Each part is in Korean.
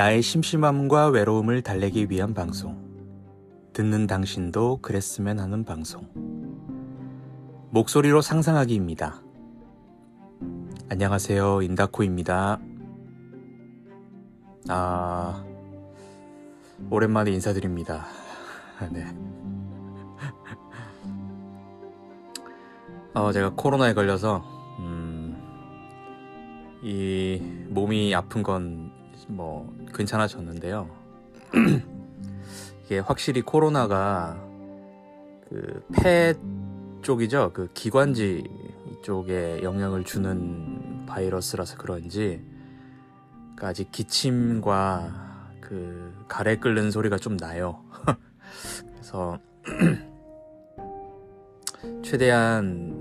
나의 심심함과 외로움을 달래기 위한 방송. 듣는 당신도 그랬으면 하는 방송. 목소리로 상상하기입니다. 안녕하세요. 인다코입니다. 아, 오랜만에 인사드립니다. 네. 어, 제가 코로나에 걸려서, 음, 이 몸이 아픈 건 뭐 괜찮아졌는데요. 이게 확실히 코로나가 그 폐 쪽이죠. 그 기관지 이쪽에 영향을 주는 바이러스라서 그런지 그 아직 기침과 그 가래 끓는 소리가 좀 나요. 그래서 최대한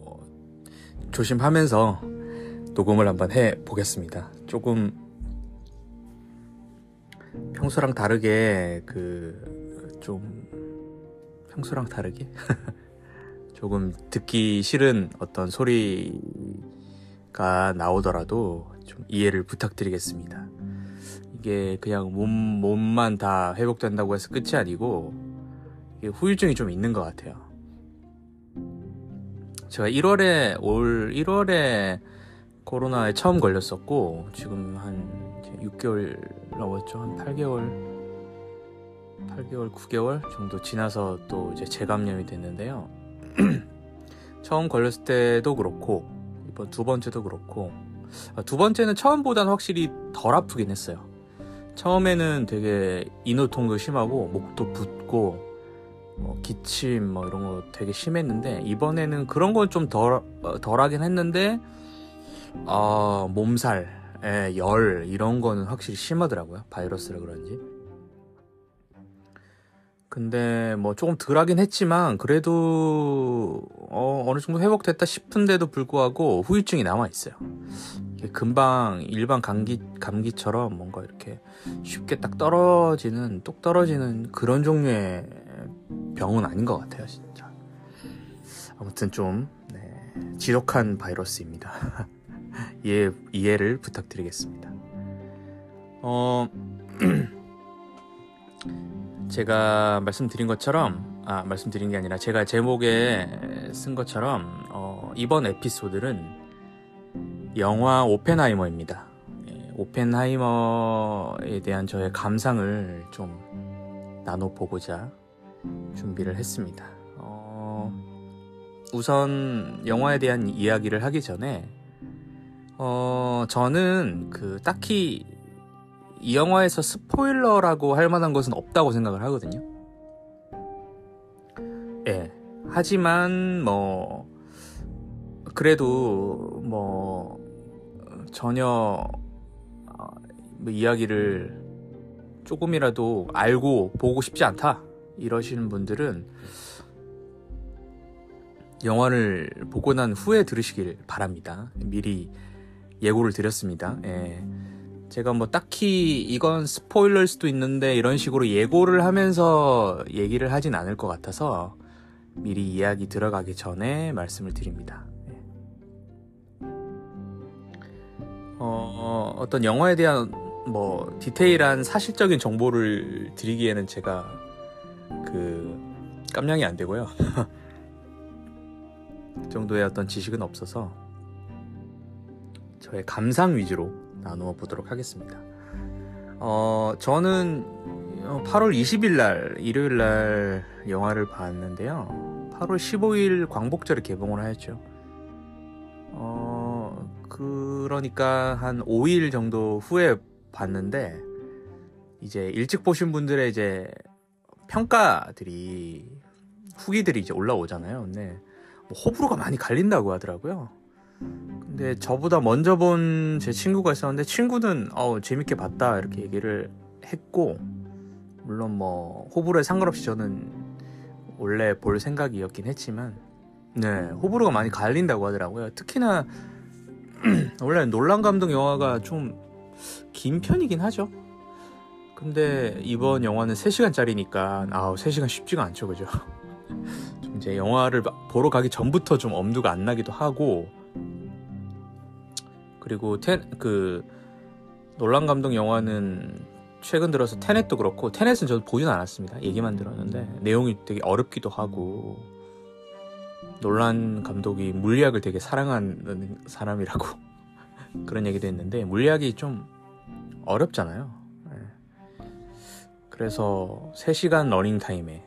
뭐 조심하면서 녹음을 한번 해 보겠습니다. 조금 평소랑 다르게 그 좀 평소랑 다르게 조금 듣기 싫은 어떤 소리가 나오더라도 좀 이해를 부탁드리겠습니다. 이게 그냥 몸, 몸만 다 회복된다고 해서 끝이 아니고 후유증이 좀 있는 것 같아요. 제가 1월에 올 1월에 코로나에 처음 걸렸었고 지금 한 6개월 넘었죠. 한 8개월 8개월, 9개월 정도 지나서 또 이제 재감염이 됐는데요. 처음 걸렸을 때도 그렇고 이번 두 번째도 그렇고 아, 두 번째는 처음보다는 확실히 덜 아프긴 했어요. 처음에는 되게 인후통도 심하고 목도 붓고 뭐 기침 뭐 이런 거 되게 심했는데 이번에는 그런 건 좀 덜 덜하긴 했는데 아 몸살, 에, 열 이런 거는 확실히 심하더라고요. 바이러스라 그런지. 근데 뭐 조금 덜하긴 했지만 그래도 어, 어느 정도 회복됐다 싶은데도 불구하고 후유증이 남아 있어요. 금방 일반 감기 감기처럼 뭔가 이렇게 쉽게 딱 떨어지는 똑 떨어지는 그런 종류의 병은 아닌 것 같아요, 진짜. 아무튼 좀 네, 지독한 바이러스입니다. 이해 이해를 부탁드리겠습니다. 어. 제가 말씀드린 것처럼 아 말씀드린 게 아니라 제가 제목에 쓴 것처럼 어, 이번 에피소드는 영화 오펜하이머입니다. 예, 오펜하이머에 대한 저의 감상을 좀 나눠보고자 준비를 했습니다. 어, 우선 영화에 대한 이야기를 하기 전에 어, 저는 그 딱히 이 영화에서 스포일러라고 할 만한 것은 없다고 생각을 하거든요. 예. 하지만 뭐 그래도 뭐 전혀 뭐 이야기를 조금이라도 알고 보고 싶지 않다 이러시는 분들은 영화를 보고 난 후에 들으시길 바랍니다. 미리 예고를 드렸습니다. 예. 제가 뭐 딱히 이건 스포일러일 수도 있는데 이런 식으로 예고를 하면서 얘기를 하진 않을 것 같아서 미리 이야기 들어가기 전에 말씀을 드립니다. 네. 어, 어떤 영화에 대한 뭐 디테일한 사실적인 정보를 드리기에는 제가 그 깜냥이 안 되고요. 그 정도의 어떤 지식은 없어서 저의 감상 위주로 나누어 보도록 하겠습니다. 어, 저는 8월 20일 날, 일요일 날 영화를 봤는데요. 8월 15일 광복절에 개봉을 하였죠. 어, 그러니까 한 5일 정도 후에 봤는데, 이제 일찍 보신 분들의 이제 평가들이, 후기들이 이제 올라오잖아요. 근데 뭐 호불호가 많이 갈린다고 하더라고요. 근데 저보다 먼저 본 제 친구가 있었는데 친구는 어 재밌게 봤다 이렇게 얘기를 했고 물론 뭐 호불호에 상관없이 저는 원래 볼 생각이었긴 했지만 네 호불호가 많이 갈린다고 하더라고요. 특히나 원래 논란 감독 영화가 좀 긴 편이긴 하죠. 근데 이번 영화는 3시간짜리니까 아우 3시간 쉽지가 않죠 그죠 좀 이제 영화를 보러 가기 전부터 좀 엄두가 안 나기도 하고 그리고 테, 그 놀란 감독 영화는 최근 들어서 테넷도 그렇고 테넷은 저도 보진 않았습니다. 얘기만 들었는데 내용이 되게 어렵기도 하고 놀란 감독이 물리학을 되게 사랑하는 사람이라고 그런 얘기도 했는데 물리학이 좀 어렵잖아요. 네. 그래서 3시간 러닝 타임에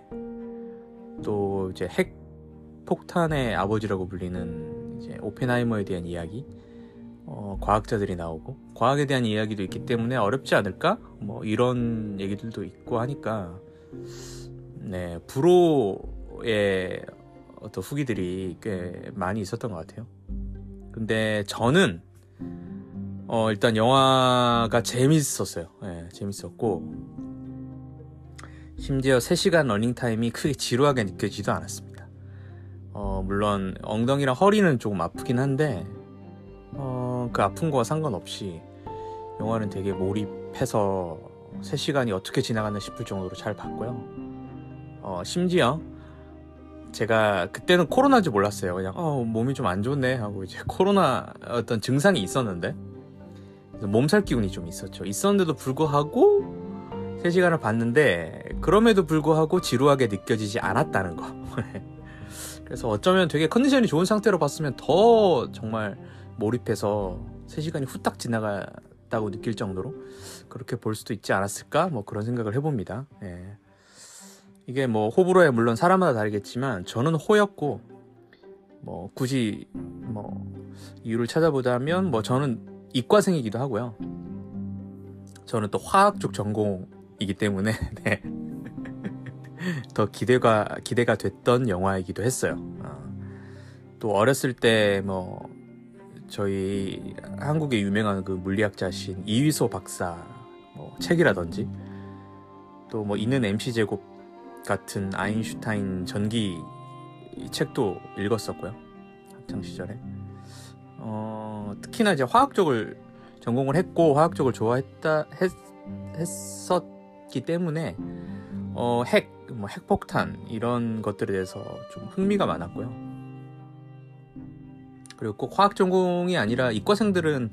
또 이제 핵 폭탄의 아버지라고 불리는 이제 오펜하이머에 대한 이야기 어, 과학자들이 나오고 과학에 대한 이야기도 있기 때문에 어렵지 않을까? 뭐 이런 얘기들도 있고 하니까 네 불호의 어떤 후기들이 꽤 많이 있었던 것 같아요. 근데 저는 어, 일단 영화가 재밌었어요. 네, 재밌었고 심지어 3시간 러닝타임이 크게 지루하게 느껴지지도 않았습니다. 어, 물론 엉덩이랑 허리는 조금 아프긴 한데 어, 그 아픈 거와 상관없이 영화는 되게 몰입해서 3시간이 어떻게 지나갔나 싶을 정도로 잘 봤고요. 어, 심지어 제가 그때는 코로나인지 몰랐어요. 그냥 어, 몸이 좀 안 좋네 하고 이제 코로나 어떤 증상이 있었는데 몸살 기운이 좀 있었죠. 있었는데도 불구하고 3시간을 봤는데 그럼에도 불구하고 지루하게 느껴지지 않았다는 거. 그래서 어쩌면 되게 컨디션이 좋은 상태로 봤으면 더 정말 몰입해서 3시간이 후딱 지나갔다고 느낄 정도로 그렇게 볼 수도 있지 않았을까? 뭐 그런 생각을 해봅니다. 예. 이게 뭐 호불호에 물론 사람마다 다르겠지만 저는 호였고 뭐 굳이 뭐 이유를 찾아보자면 뭐 저는 이과생이기도 하고요. 저는 또 화학 쪽 전공이기 때문에 네. 더 기대가 기대가 됐던 영화이기도 했어요. 어. 또 어렸을 때 뭐 저희 한국의 유명한 그 물리학자신 이휘소 박사 뭐 책이라든지 또 뭐 있는 MC 제곱 같은 아인슈타인 전기 책도 읽었었고요 학창 시절에 어, 특히나 이제 화학 쪽을 전공을 했고 화학 쪽을 좋아했다 했, 했었기 때문에 어, 핵, 뭐 핵폭탄 이런 것들에 대해서 좀 흥미가 많았고요. 그리고 꼭 화학 전공이 아니라 이과생들은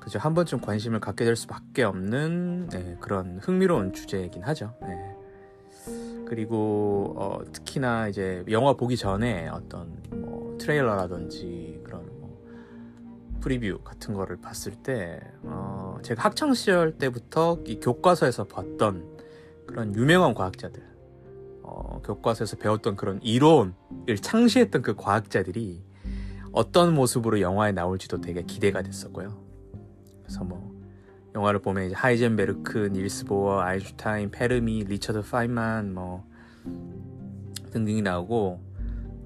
그죠 한 번쯤 관심을 갖게 될 수밖에 없는 네, 그런 흥미로운 주제이긴 하죠. 네. 그리고 어, 특히나 이제 영화 보기 전에 어떤 뭐 트레일러라든지 그런 뭐 preview 같은 거를 봤을 때 어, 제가 학창 시절 때부터 이 교과서에서 봤던 그런 유명한 과학자들 어, 교과서에서 배웠던 그런 이론을 창시했던 그 과학자들이 어떤 모습으로 영화에 나올지도 되게 기대가 됐었고요. 그래서 뭐 영화를 보면 이제 하이젠베르크, 닐스 보어, 아인슈타인, 페르미, 리처드 파인만 뭐 등등이 나오고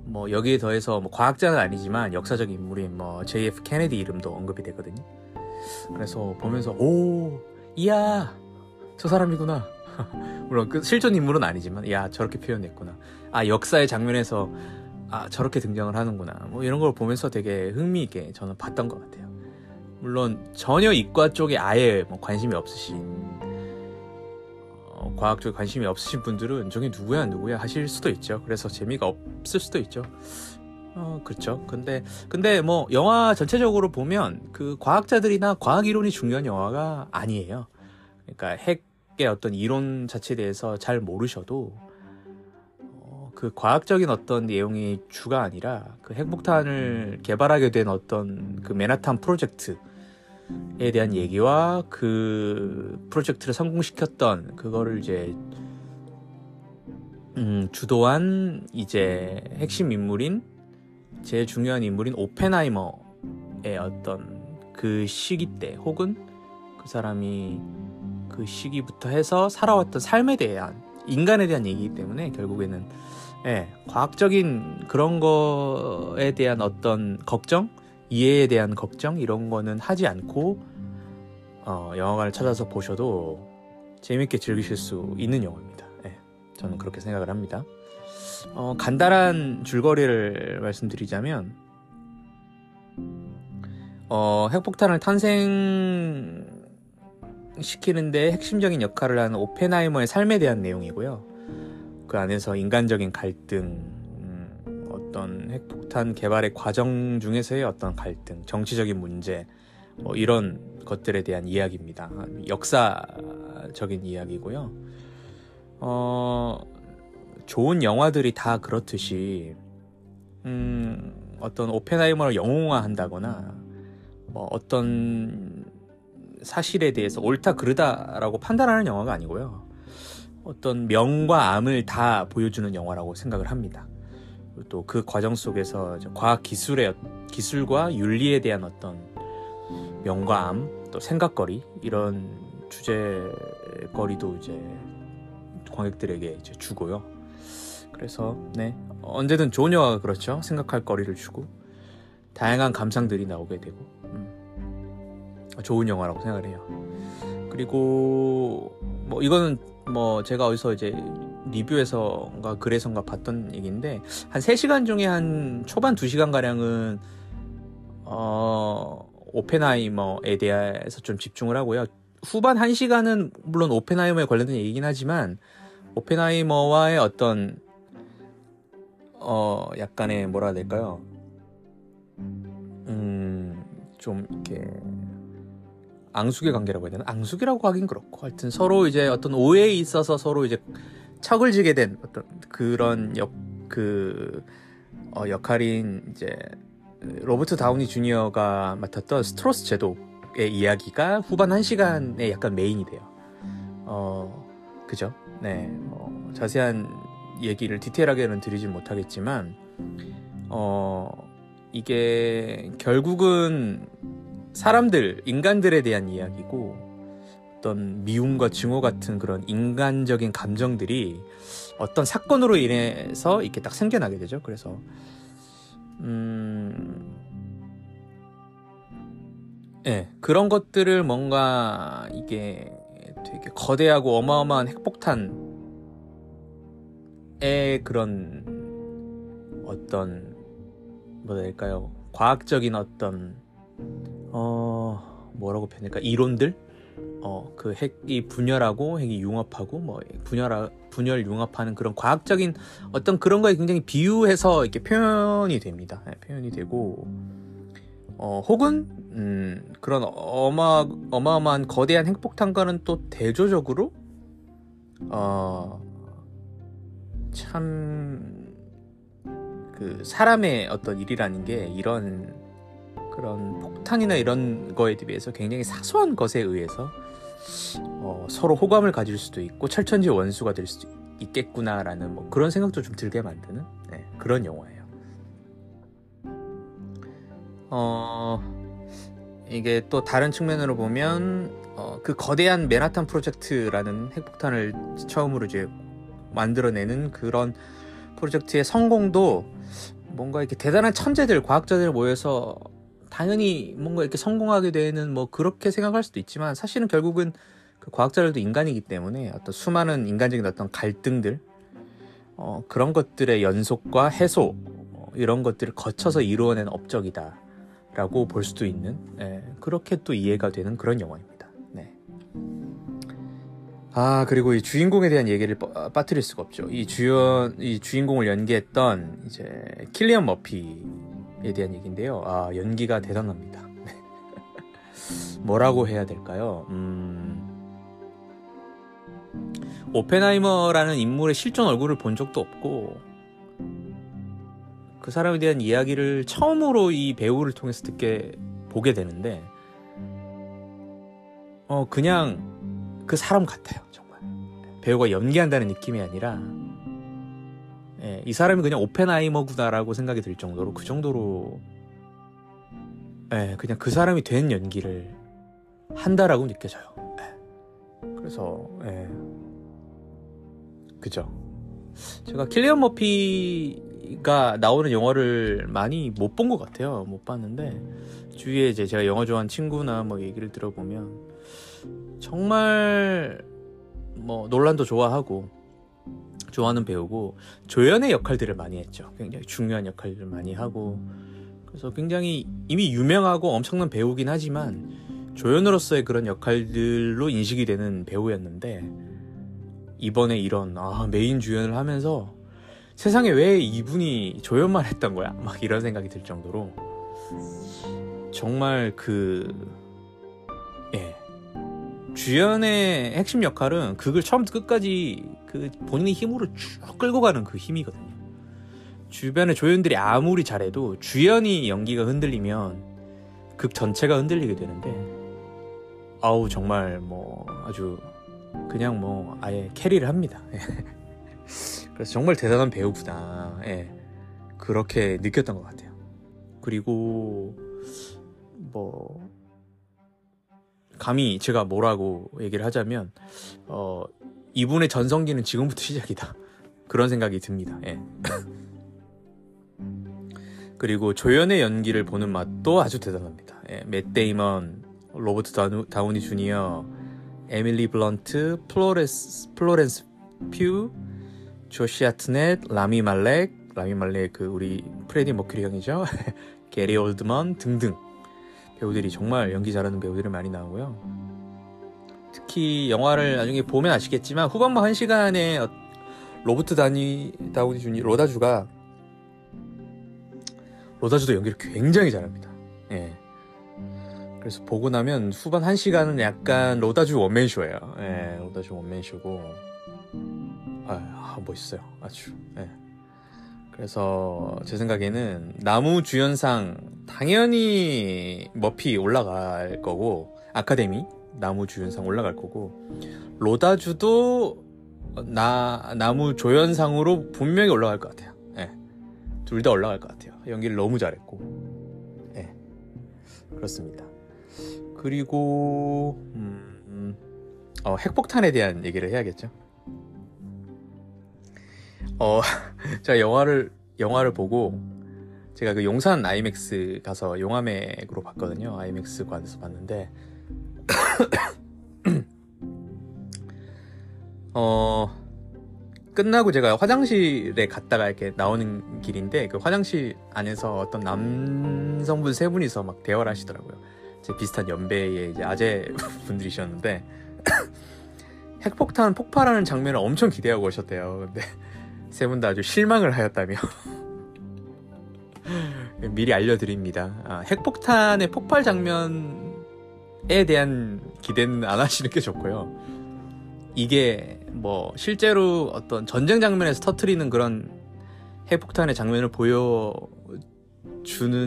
뭐 여기에 더해서 뭐 과학자는 아니지만 역사적 인물인 뭐 JF 케네디 이름도 언급이 되거든요. 그래서 보면서 오 이야 저 사람이구나. 물론 그 실존 인물은 아니지만 야 저렇게 표현했구나. 아 역사의 장면에서 아 저렇게 등장을 하는구나. 뭐 이런 걸 보면서 되게 흥미있게 저는 봤던 것 같아요. 물론 전혀 이과 쪽에 아예 뭐 관심이 없으신 어, 과학 쪽에 관심이 없으신 분들은 저게 누구야 누구야 하실 수도 있죠. 그래서 재미가 없을 수도 있죠. 어 그렇죠. 근데 근데 뭐 영화 전체적으로 보면 그 과학자들이나 과학 이론이 중요한 영화가 아니에요. 그러니까 핵의 어떤 이론 자체에 대해서 잘 모르셔도 그 과학적인 어떤 내용이 주가 아니라 그 핵폭탄을 개발하게 된 어떤 그 맨하탄 프로젝트에 대한 얘기와 그 프로젝트를 성공시켰던 그거를 이제 음, 주도한 이제 핵심 인물인 제일 중요한 인물인 오펜하이머의 어떤 그 시기 때 혹은 그 사람이 그 시기부터 해서 살아왔던 삶에 대한 인간에 대한 얘기이기 때문에 결국에는 예, 과학적인 그런 거에 대한 어떤 걱정, 이해에 대한 걱정 이런 거는 하지 않고 어, 영화관을 찾아서 보셔도 재밌게 즐기실 수 있는 영화입니다. 예, 저는 그렇게 생각을 합니다. 어, 간단한 줄거리를 말씀드리자면 어, 핵폭탄을 탄생시키는데 핵심적인 역할을 하는 오펜하이머의 삶에 대한 내용이고요. 그 안에서 인간적인 갈등, 음, 어떤 핵폭탄 개발의 과정 중에서의 어떤 갈등, 정치적인 문제, 뭐 이런 것들에 대한 이야기입니다. 역사적인 이야기고요. 어, 좋은 영화들이 다 그렇듯이 음, 어떤 오펜하이머를 영웅화한다거나 뭐 어떤 사실에 대해서 옳다 그르다라고 판단하는 영화가 아니고요. 어떤 명과 암을 다 보여주는 영화라고 생각을 합니다. 또 그 과정 속에서 과학 기술의 기술과 윤리에 대한 어떤 명과 암, 또 생각거리 이런 주제거리도 이제 관객들에게 이제 주고요. 그래서 네 언제든 좋은 영화가 그렇죠. 생각할 거리를 주고 다양한 감상들이 나오게 되고 음, 좋은 영화라고 생각을 해요. 그리고 뭐 이거는 뭐 제가 어디서 이제 리뷰에서가 글에선가 봤던 얘기인데 한 3시간 중에 한 초반 2시간 가량은 어 오펜하이머에 대해서 좀 집중을 하고요. 후반 1시간은 물론 오펜하이머에 관련된 얘기긴 하지만 오펜하이머와의 어떤 어 약간의 뭐라 해야 될까요? 음 좀 이렇게 앙숙의 관계라고 해야 되나? 앙숙이라고 하긴 그렇고 하여튼 서로 이제 어떤 오해에 있어서 서로 이제 척을 지게 된 어떤 그런 역 그 어, 역할인 이제 로버트 다우니 주니어가 맡았던 스트로스 제독의 이야기가 후반 1시간에 약간 main이 돼요. 어, 그죠? 네, 뭐 자세한 얘기를 디테일하게는 드리진 못하겠지만, 어, 이게 결국은 사람들, 인간들에 대한 이야기고, 어떤 미움과 증오 같은 그런 인간적인 감정들이 어떤 사건으로 인해서 이렇게 딱 생겨나게 되죠. 그래서, 음, 예, 네, 그런 것들을 뭔가 이게 되게 거대하고 어마어마한 핵폭탄의 그런 어떤 뭐라 할까요? 과학적인 어떤 어 뭐라고 표현할까? 이론들 어 그 핵이 분열하고 핵이 융합하고 뭐 분열 분열 융합하는 그런 과학적인 어떤 그런 거에 굉장히 비유해서 이렇게 표현이 됩니다. 네, 표현이 되고 어, 혹은 음, 그런 어마 어마어마한 거대한 핵폭탄과는 또 대조적으로 어, 참 그 사람의 어떤 일이라는 게 이런 그런 폭탄이나 이런 거에 비해서 굉장히 사소한 것에 의해서 어, 서로 호감을 가질 수도 있고 철천지 원수가 될 수도 있겠구나라는 뭐 그런 생각도 좀 들게 만드는 네, 그런 영화예요. 어, 이게 또 다른 측면으로 보면 어, 그 거대한 맨하탄 프로젝트라는 핵폭탄을 처음으로 이제 만들어내는 그런 프로젝트의 성공도 뭔가 이렇게 대단한 천재들, 과학자들 모여서 당연히 뭔가 이렇게 성공하게 되는 뭐 그렇게 생각할 수도 있지만 사실은 결국은 그 과학자들도 인간이기 때문에 어떤 수많은 인간적인 어떤 갈등들 어, 그런 것들의 연속과 해소 어, 이런 것들을 거쳐서 이루어낸 업적이다. 라고 볼 수도 있는 예, 그렇게 또 이해가 되는 그런 영화입니다. 네. 아 그리고 이 주인공에 대한 얘기를 빠, 빠뜨릴 수가 없죠. 이 주연 이 주인공을 연기했던 이제 킬리언 머피 에 대한 얘기인데요. 아 연기가 대단합니다. 네. 뭐라고 해야 될까요? 음... 오펜하이머라는 인물의 실존 얼굴을 본 적도 없고 그 사람에 대한 이야기를 처음으로 이 배우를 통해서 듣게 보게 되는데 어 그냥 그 사람 같아요 정말 배우가 연기한다는 느낌이 아니라 예, 이 사람이 그냥 오펜하이머구나라고 생각이 들 정도로 그 정도로 예, 그냥 그 사람이 된 연기를 한다라고 느껴져요. 예. 그래서 예. 그죠. 제가 킬리언 머피 가 나오는 영화를 많이 못 본 것 같아요. 못 봤는데 주위에 이제 제가 영화 좋아하는 친구나 뭐 얘기를 들어보면 정말 뭐 논란도 좋아하고 좋아하는 배우고 조연의 역할들을 많이 했죠. 굉장히 중요한 역할들을 많이 하고 그래서 굉장히 이미 유명하고 엄청난 배우긴 하지만 조연으로서의 그런 역할들로 인식이 되는 배우였는데 이번에 이런 아, 메인 주연을 하면서 세상에 왜 이분이 조연만 했던 거야? 막 이런 생각이 들 정도로 정말 그 주연의 핵심 역할은 그걸 처음부터 끝까지 그 본인의 힘으로 쭉 끌고 가는 그 힘이거든요. 주변의 조연들이 아무리 잘해도 주연이 연기가 흔들리면 극 전체가 흔들리게 되는데 아우 정말 뭐 아주 그냥 뭐 아예 carry를 합니다. 그래서 정말 대단한 배우구나. 예. 그렇게 느꼈던 것 같아요. 그리고 뭐 감히 제가 뭐라고 얘기를 하자면 어 이분의 전성기는 지금부터 시작이다. 그런 생각이 듭니다. 예. 그리고 조연의 연기를 보는 맛도 아주 대단합니다. 예, 맷 데이먼, 로버트 다우니 주니어, 에밀리 블런트, 플로레스, 플로렌스 퓨, 조시 아트넷, 라미 말렉, 라미 말렉 그 우리 프레디 머큐리 형이죠. 게리 올드먼 등등 배우들이 정말 연기 잘하는 배우들이 많이 나오고요. 특히 영화를 나중에 보면 아시겠지만 후반부 1시간에 어, 로버트 다니 다우니 주니 로다주가 로다주도 연기를 굉장히 잘합니다. 예. 그래서 보고 나면 후반 1시간은 약간 로다주 원맨쇼예요. 예, 로다주 원맨쇼고 아, 멋있어요. 아주. 예. 그래서 제 생각에는 나무 주연상 당연히 머피 올라갈 거고 아카데미 나무 주연상 올라갈 거고 로다주도 나 나무 조연상으로 분명히 올라갈 것 같아요. 예. 둘 다 올라갈 것 같아요. 연기를 너무 잘했고. 예. 그렇습니다. 그리고 음, 어, 핵폭탄에 대한 얘기를 해야겠죠. 어, 제가 영화를, 영화를 보고, 제가 그 용산 아이맥스 가서 용화맥으로 봤거든요. 아이맥스 관에서 봤는데, 어, 끝나고 제가 화장실에 갔다가 이렇게 나오는 길인데, 그 화장실 안에서 어떤 남성분 세 분이서 막 대화를 하시더라고요. 제 비슷한 연배의 이제 아재 분들이셨는데, 핵폭탄 폭발하는 장면을 엄청 기대하고 오셨대요. 근데 세 분 다 아주 실망을 하였다며 미리 알려드립니다. 아, 핵폭탄의 폭발 장면 에 대한 기대는 안 하시는 게 좋고요. 이게 뭐 실제로 어떤 전쟁 장면에서 터트리는 그런 핵폭탄의 장면을 보여주는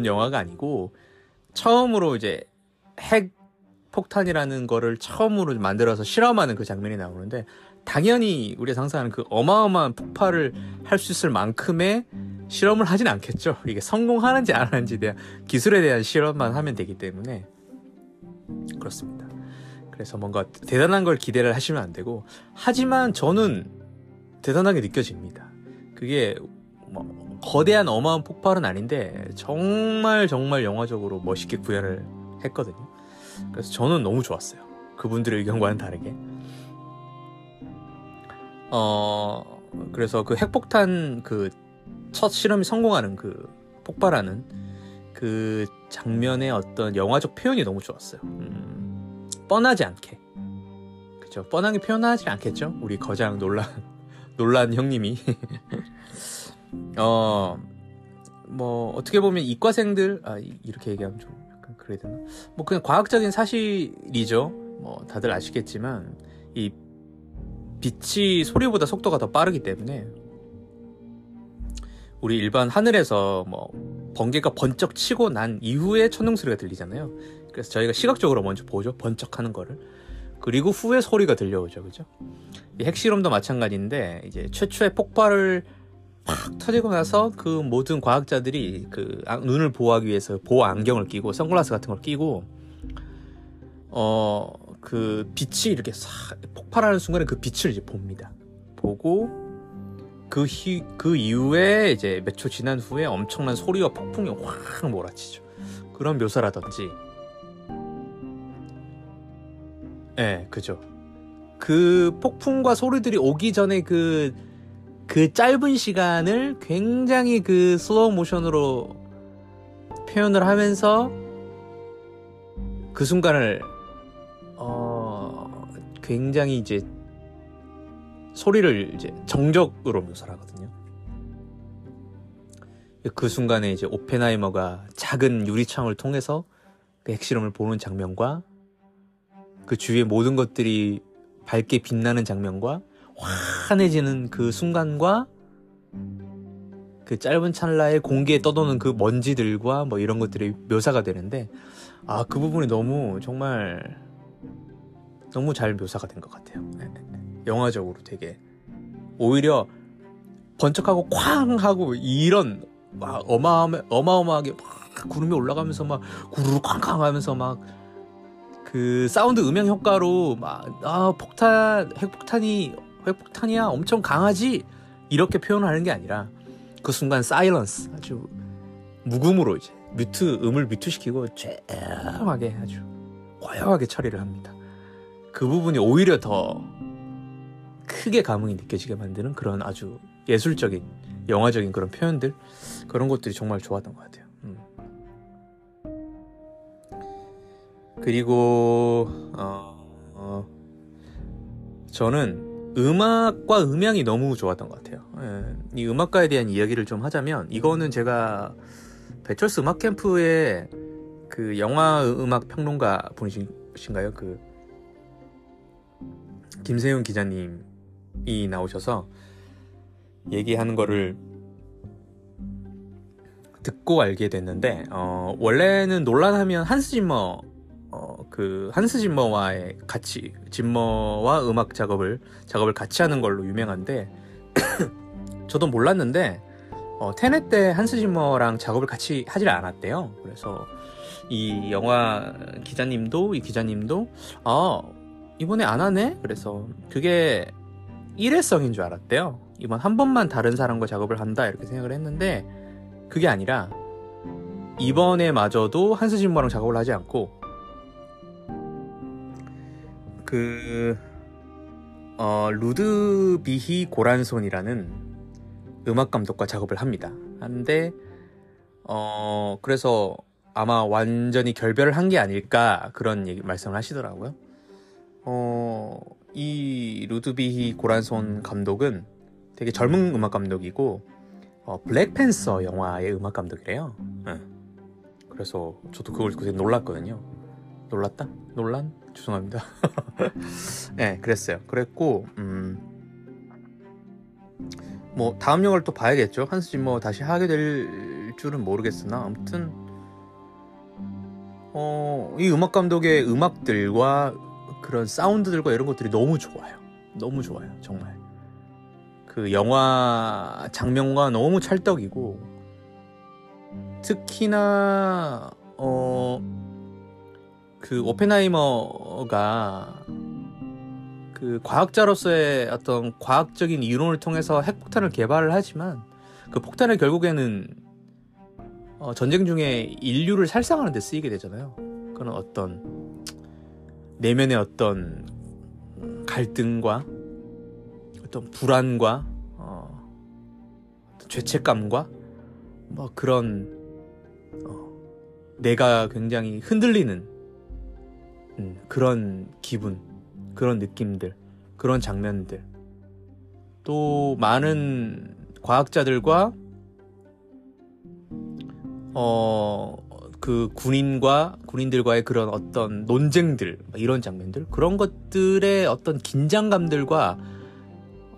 영화가 아니고 처음으로 이제 핵 폭탄이라는 거를 처음으로 만들어서 실험하는 그 장면이 나오는데 당연히 우리가 상상하는 그 어마어마한 폭발을 할 수 있을 만큼의 실험을 하진 않겠죠. 이게 성공하는지 안 하는지에 대한 기술에 대한 실험만 하면 되기 때문에 그렇습니다. 그래서 뭔가 대단한 걸 기대를 하시면 안 되고 하지만 저는 대단하게 느껴집니다. 그게 뭐 거대한 어마어마한 폭발은 아닌데 정말 정말 영화적으로 멋있게 구현을 했거든요. 그래서 저는 너무 좋았어요. 그분들의 의견과는 다르게. 어 그래서 그 핵폭탄 그 첫 실험이 성공하는 그 폭발하는 그 장면의 어떤 영화적 표현이 너무 좋았어요. 음, 뻔하지 않게. 그죠? 뻔하게 표현하지 않겠죠? 우리 거장 논란 논란 형님이. 어, 뭐, 어떻게 보면 이과생들, 아, 이렇게 얘기하면 좀 약간 그래야 되나? 뭐, 그냥 과학적인 사실이죠. 뭐, 다들 아시겠지만, 이 빛이 소리보다 속도가 더 빠르기 때문에 우리 일반 하늘에서 뭐 번개가 번쩍 치고 난 이후에 천둥 소리가 들리잖아요. 그래서 저희가 시각적으로 먼저 보죠. 번쩍하는 거를. 그리고 후에 소리가 들려오죠. 그죠? 이 핵실험도 마찬가지인데 이제 최초의 폭발을 팍 터지고 나서 그 모든 과학자들이 그 눈을 보호하기 위해서 보호 안경을 끼고 선글라스 같은 걸 끼고 어 그 빛이 이렇게 싹 폭발하는 순간에 그 빛을 이제 봅니다. 보고 그, 히, 그 이후에 이제 몇 초 지난 후에 엄청난 소리와 폭풍이 확 몰아치죠. 그런 묘사라든지. 예, 네, 그죠. 그 폭풍과 소리들이 오기 전에 그, 그 짧은 시간을 굉장히 그 슬로우 모션으로 표현을 하면서 그 순간을 굉장히 이제 소리를 이제 정적으로 묘사를 하거든요. 그 순간에 이제 오펜하이머가 작은 유리창을 통해서 그 핵실험을 보는 장면과 그 주위의 모든 것들이 밝게 빛나는 장면과 환해지는 그 순간과 그 짧은 찰나에 공기에 떠도는 그 먼지들과 뭐 이런 것들이 묘사가 되는데 아 그 부분이 너무 정말 너무 잘 묘사가 된 것 같아요. 네. 영화적으로 되게 오히려 번쩍하고 쾅 하고 이런 막 어마어마, 어마어마하게 막 구름이 올라가면서 막 구르르 쾅쾅 하면서 막 그 사운드 음향 효과로 막 아 폭탄 핵폭탄이 핵폭탄이야 엄청 강하지 이렇게 표현하는 게 아니라 그 순간 사이런스 아주 무금으로 이제 뮤트 음을 뮤트시키고 조용하게 아주 고요하게 처리를 합니다. 그 부분이 오히려 더 크게 감흥이 느껴지게 만드는 그런 아주 예술적인 영화적인 그런 표현들 그런 것들이 정말 좋았던 것 같아요. 음. 그리고 어, 어, 저는 음악과 음향이 너무 좋았던 것 같아요. 예, 이 음악가에 대한 이야기를 좀 하자면 이거는 제가 배철수 음악 캠프의 그 영화 음악 평론가 분이신가요? 그 김세윤 기자님 이 나오셔서 얘기하는 거를 듣고 알게 됐는데 어, 원래는 논란하면 한스 짐머 어, 그 한스 짐머와의 같이 짐머와 음악 작업을 작업을 같이 하는 걸로 유명한데 저도 몰랐는데 어, 테넷 때 한스 짐머랑 작업을 같이 하질 않았대요. 그래서 이 영화 기자님도 이 기자님도 아 이번에 안 하네. 그래서 그게 일회성인 줄 알았대요. 이번 한 번만 다른 사람과 작업을 한다 이렇게 생각을 했는데 그게 아니라 이번에 마저도 한스 짐머랑 작업을 하지 않고 그 어, 루드비히 고란손이라는 음악 감독과 작업을 합니다. 한데 어 그래서 아마 완전히 결별을 한 게 아닐까 그런 얘기 말씀을 하시더라고요. 어, 이 루드비히 고란손 감독은 되게 젊은 음악 감독이고 어, 블랙팬서 영화의 음악 감독이래요. 네. 그래서 저도 그걸 그때 놀랐거든요. 놀랐다? 논란? 죄송합니다. 네, 그랬어요. 그랬고, 음, 뭐 다음 영화를 또 봐야겠죠. 한스 짐머 다시 하게 될 줄은 모르겠으나 아무튼 어, 이 음악 감독의 음악들과 그런 사운드들과 이런 것들이 너무 좋아요. 너무 좋아요. 정말. 그 영화 장면과 너무 찰떡이고 특히나 어그 오펜하이머가 그 과학자로서의 어떤 과학적인 이론을 통해서 핵폭탄을 개발을 하지만 그 폭탄을 결국에는 어 전쟁 중에 인류를 살상하는 데 쓰이게 되잖아요. 그런 어떤 내면의 어떤 갈등과 어떤 불안과 어, 죄책감과 뭐 그런 어, 내가 굉장히 흔들리는 음, 그런 기분, 그런 느낌들, 그런 장면들, 또 많은 과학자들과 어, 그 군인과 군인들과의 그런 어떤 논쟁들 이런 장면들 그런 것들의 어떤 긴장감들과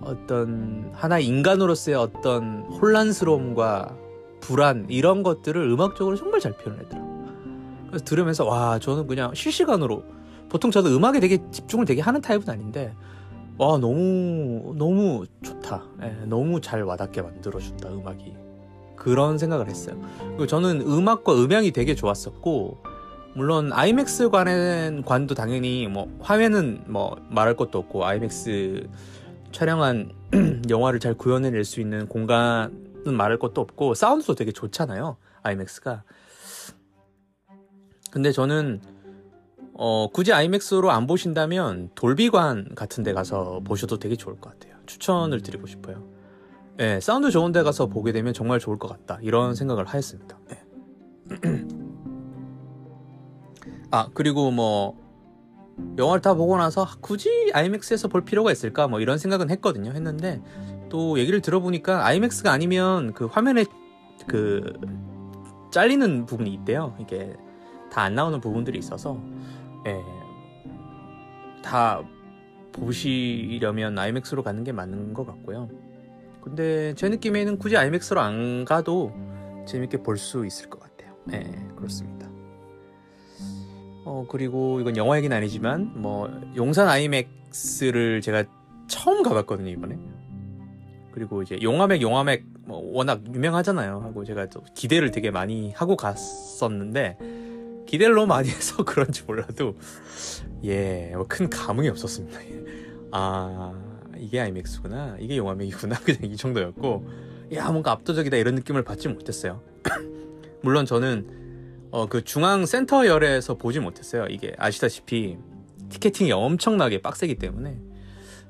어떤 하나 인간으로서의 어떤 혼란스러움과 불안 이런 것들을 음악적으로 정말 잘 표현했더라고요. 그래서 들으면서 와 저는 그냥 실시간으로 보통 저도 음악에 되게 집중을 되게 하는 타입은 아닌데 와 너무 너무 좋다. 예, 너무 잘 와닿게 만들어준다 음악이. 그런 생각을 했어요. 그리고 저는 음악과 음향이 되게 좋았었고 물론 아이맥스 관엔 관도 당연히 뭐 화면은 뭐 말할 것도 없고 아이맥스 촬영한 영화를 잘 구현해낼 수 있는 공간은 말할 것도 없고 사운드도 되게 좋잖아요 아이맥스가. 근데 저는 어, 굳이 아이맥스로 안 보신다면 돌비관 같은 데 가서 보셔도 되게 좋을 것 같아요. 추천을 드리고 싶어요 예, 사운드 좋은 데 가서 보게 되면 정말 좋을 것 같다. 이런 생각을 하였습니다. 예. 아, 그리고 뭐, 영화를 다 보고 나서 굳이 아이맥스에서 볼 필요가 있을까? 뭐 이런 생각은 했거든요. 했는데, 또 얘기를 들어보니까 아이맥스가 아니면 그 화면에 그, 잘리는 부분이 있대요. 이게 다 안 나오는 부분들이 있어서, 예. 다 보시려면 아이맥스로 가는 게 맞는 것 같고요. 근데 제 느낌에는 굳이 아이맥스로 안 가도 재밌게 볼 수 있을 것 같아요. 네, 그렇습니다. 어, 그리고 이건 영화 얘기는 아니지만, 뭐, 용산 아이맥스를 제가 처음 가봤거든요, 이번에. 그리고 이제 용화맥, 용화맥, 뭐, 워낙 유명하잖아요. 하고 제가 또 기대를 되게 많이 하고 갔었는데, 기대를 너무 많이 해서 그런지 몰라도, 예, 뭐 큰 감흥이 없었습니다. 아, 이게 아이맥스구나. 이게 용화맥이구나. 그냥 이 정도였고, 야, 뭔가 압도적이다. 이런 느낌을 받지 못했어요. 물론 저는 어, 그 중앙 센터 열에서 보지 못했어요. 이게 아시다시피 티켓팅이 엄청나게 빡세기 때문에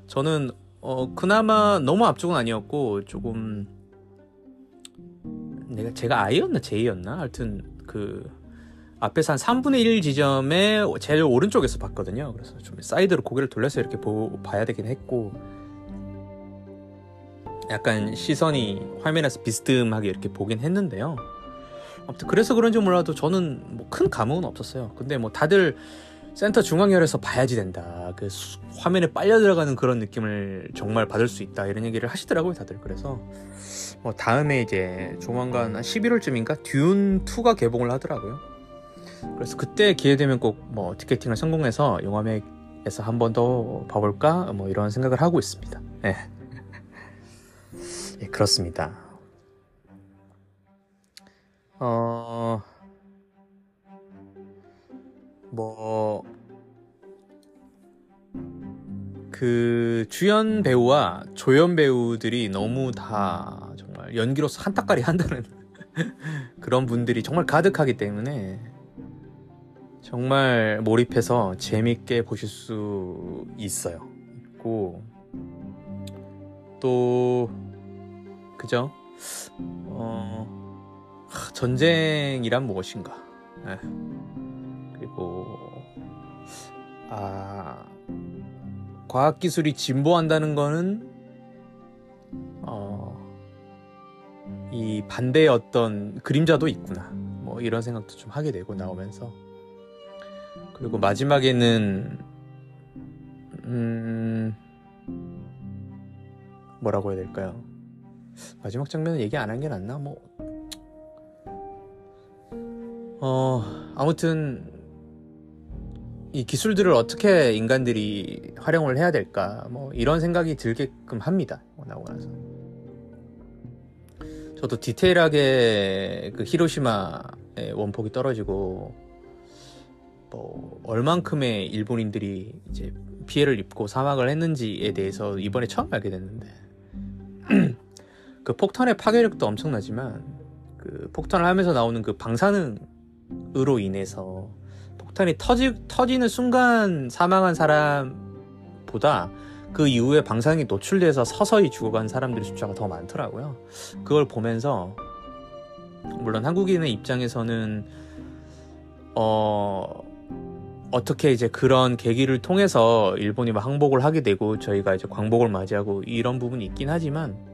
저는 어, 그나마 너무 앞쪽은 아니었고 조금 내가 제가 I였나 J였나 하여튼 그 앞에서 한 3분의 1 지점에 제일 오른쪽에서 봤거든요. 그래서 좀 사이드로 고개를 돌려서 이렇게 보, 봐야 되긴 했고 약간 시선이 화면에서 비스듬하게 이렇게 보긴 했는데요. 아무튼 그래서 그런지 몰라도 저는 뭐 큰 감흥은 없었어요. 근데 뭐 다들 센터 중앙열에서 봐야지 된다. 그 수, 화면에 빨려 들어가는 그런 느낌을 정말 받을 수 있다. 이런 얘기를 하시더라고요, 다들. 그래서 뭐 다음에 이제 조만간 한 11월쯤인가 듀운 2가 개봉을 하더라고요. 그래서 그때 기회 되면 꼭 뭐 티켓팅을 성공해서 영화맥에서 한 번 더 봐볼까 뭐 이런 생각을 하고 있습니다. 네. 예, 그렇습니다. 어, 뭐, 그 주연 배우와 조연 배우들이 너무 다 정말 연기로서 한따까리 한다는 그런 분들이 정말 가득하기 때문에 정말 몰입해서 재밌게 보실 수 있어요. 있고 또 그죠? 어 전쟁이란 무엇인가? 네. 그리고 아 과학 기술이 진보한다는 거는 어, 이 반대의 어떤 그림자도 있구나. 뭐 이런 생각도 좀 하게 되고 나오면서 그리고 마지막에는 음 뭐라고 해야 될까요? 마지막 장면은 얘기 안 한 게 낫나? 뭐 어, 아무튼 이 기술들을 어떻게 인간들이 활용을 해야 될까 뭐 이런 생각이 들게끔 합니다. 뭐 나오고 나서 저도 디테일하게 그 히로시마의 원폭이 떨어지고 뭐 얼만큼의 일본인들이 이제 피해를 입고 사망을 했는지에 대해서 이번에 처음 알게 됐는데 그 폭탄의 파괴력도 엄청나지만 그 폭탄을 하면서 나오는 그 방사능 으로 인해서 폭탄이 터지, 터지는 순간 사망한 사람보다 그 이후에 방사능이 노출돼서 서서히 죽어간 사람들의 숫자가 더 많더라고요. 그걸 보면서 물론 한국인의 입장에서는 어 어떻게 이제 그런 계기를 통해서 일본이 막 항복을 하게 되고 저희가 이제 광복을 맞이하고 이런 부분이 있긴 하지만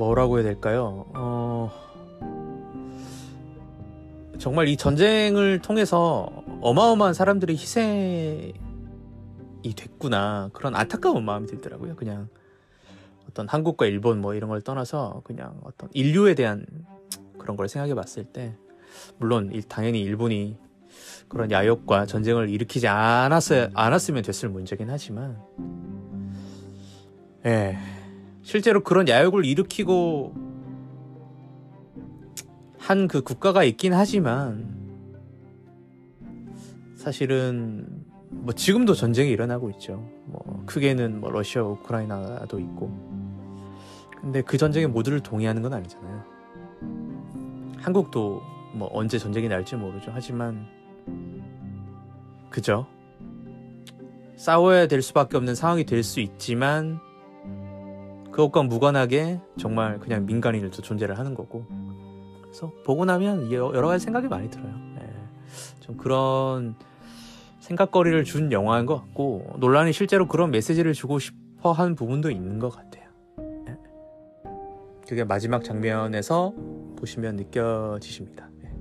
뭐라고 해야 될까요? 어 정말 이 전쟁을 통해서 어마어마한 사람들이 희생이 됐구나 그런 안타까운 마음이 들더라고요. 그냥 어떤 한국과 일본 뭐 이런 걸 떠나서 그냥 어떤 인류에 대한 그런 걸 생각해 봤을 때 물론 당연히 일본이 그런 야욕과 전쟁을 일으키지 않았어 않았으면 됐을 문제긴 하지만 예 실제로 그런 야욕을 일으키고 한 그 국가가 있긴 하지만 사실은 뭐 지금도 전쟁이 일어나고 있죠. 뭐 크게는 뭐 러시아, 우크라이나도 있고. 근데 그 전쟁에 모두를 동의하는 건 아니잖아요. 한국도 뭐 언제 전쟁이 날지 모르죠. 하지만 그죠? 싸워야 될 수밖에 없는 상황이 될 수 있지만 그것과 무관하게 정말 그냥 민간인들도 존재를 하는 거고 그래서 보고 나면 여러 가지 생각이 많이 들어요. 네. 좀 그런 생각거리를 준 영화인 것 같고 논란이 실제로 그런 메시지를 주고 싶어 한 부분도 있는 것 같아요. 네. 그게 마지막 장면에서 보시면 느껴지십니다. 네.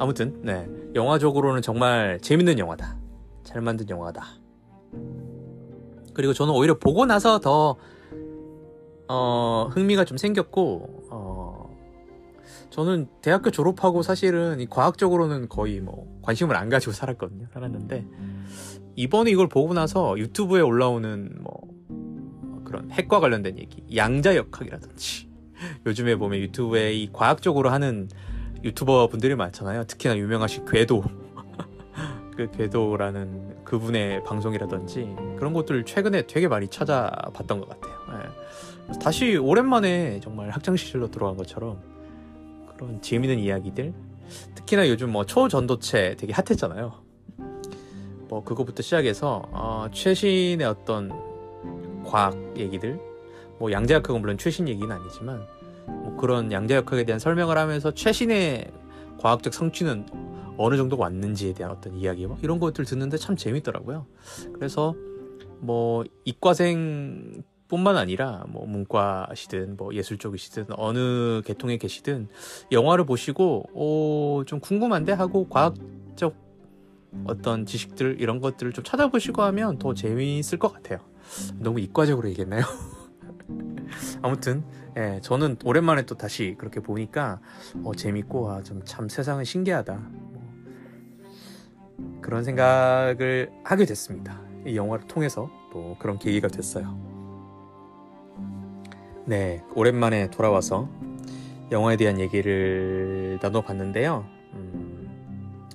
아무튼 네 영화적으로는 정말 재밌는 영화다. 잘 만든 영화다. 그리고 저는 오히려 보고 나서 더 어, 흥미가 좀 생겼고 어, 저는 대학교 졸업하고 사실은 이 과학적으로는 거의 뭐 관심을 안 가지고 살았거든요. 살았는데 이번에 이걸 보고 나서 유튜브에 올라오는 뭐 그런 핵과 관련된 얘기, 양자역학이라든지 요즘에 보면 유튜브에 이 과학적으로 하는 유튜버 분들이 많잖아요. 특히나 유명하신 궤도. 그 궤도라는 그분의 방송이라든지 그런 것들 최근에 되게 많이 찾아봤던 것 같아요. 네. 다시 오랜만에 정말 학창 시절로 돌아간 것처럼 그런 재미있는 이야기들. 특히나 요즘 뭐 초전도체 되게 핫했잖아요. 뭐 그거부터 시작해서 어, 최신의 어떤 과학 얘기들, 뭐 양자역학은 물론 최신 얘기는 아니지만 뭐 그런 양자역학에 대한 설명을 하면서 최신의 과학적 성취는 어느 정도 왔는지에 대한 어떤 이야기 뭐 이런 것들 듣는데 참 재밌더라고요. 그래서 뭐 이과생 뿐만 아니라 뭐 문과시든 뭐 예술 쪽이시든 어느 계통에 계시든 영화를 보시고 오, 좀 궁금한데 하고 과학적 어떤 지식들 이런 것들을 좀 찾아보시고 하면 더 재미있을 것 같아요. 너무 이과적으로 얘기했나요? 아무튼 예, 저는 오랜만에 또 다시 그렇게 보니까 어, 재밌고 아, 좀 참 세상은 신기하다 뭐, 그런 생각을 하게 됐습니다. 이 영화를 통해서 또 그런 계기가 됐어요. 네, 오랜만에 돌아와서 영화에 대한 얘기를 나눠봤는데요. 음,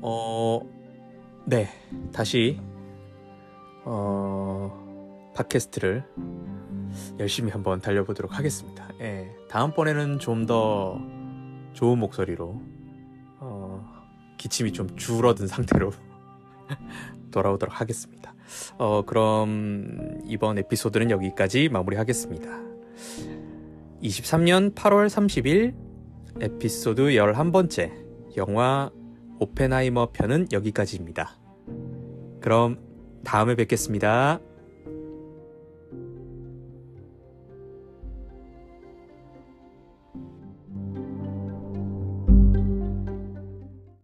어, 네, 다시 어, 팟캐스트를 열심히 한번 달려보도록 하겠습니다. 예, 다음번에는 좀 더 좋은 목소리로 어, 기침이 좀 줄어든 상태로 돌아오도록 하겠습니다. 어, 그럼 이번 에피소드는 여기까지 마무리하겠습니다. 23년 8월 30일 에피소드 11번째 영화 오펜하이머 편은 여기까지입니다. 그럼 다음에 뵙겠습니다.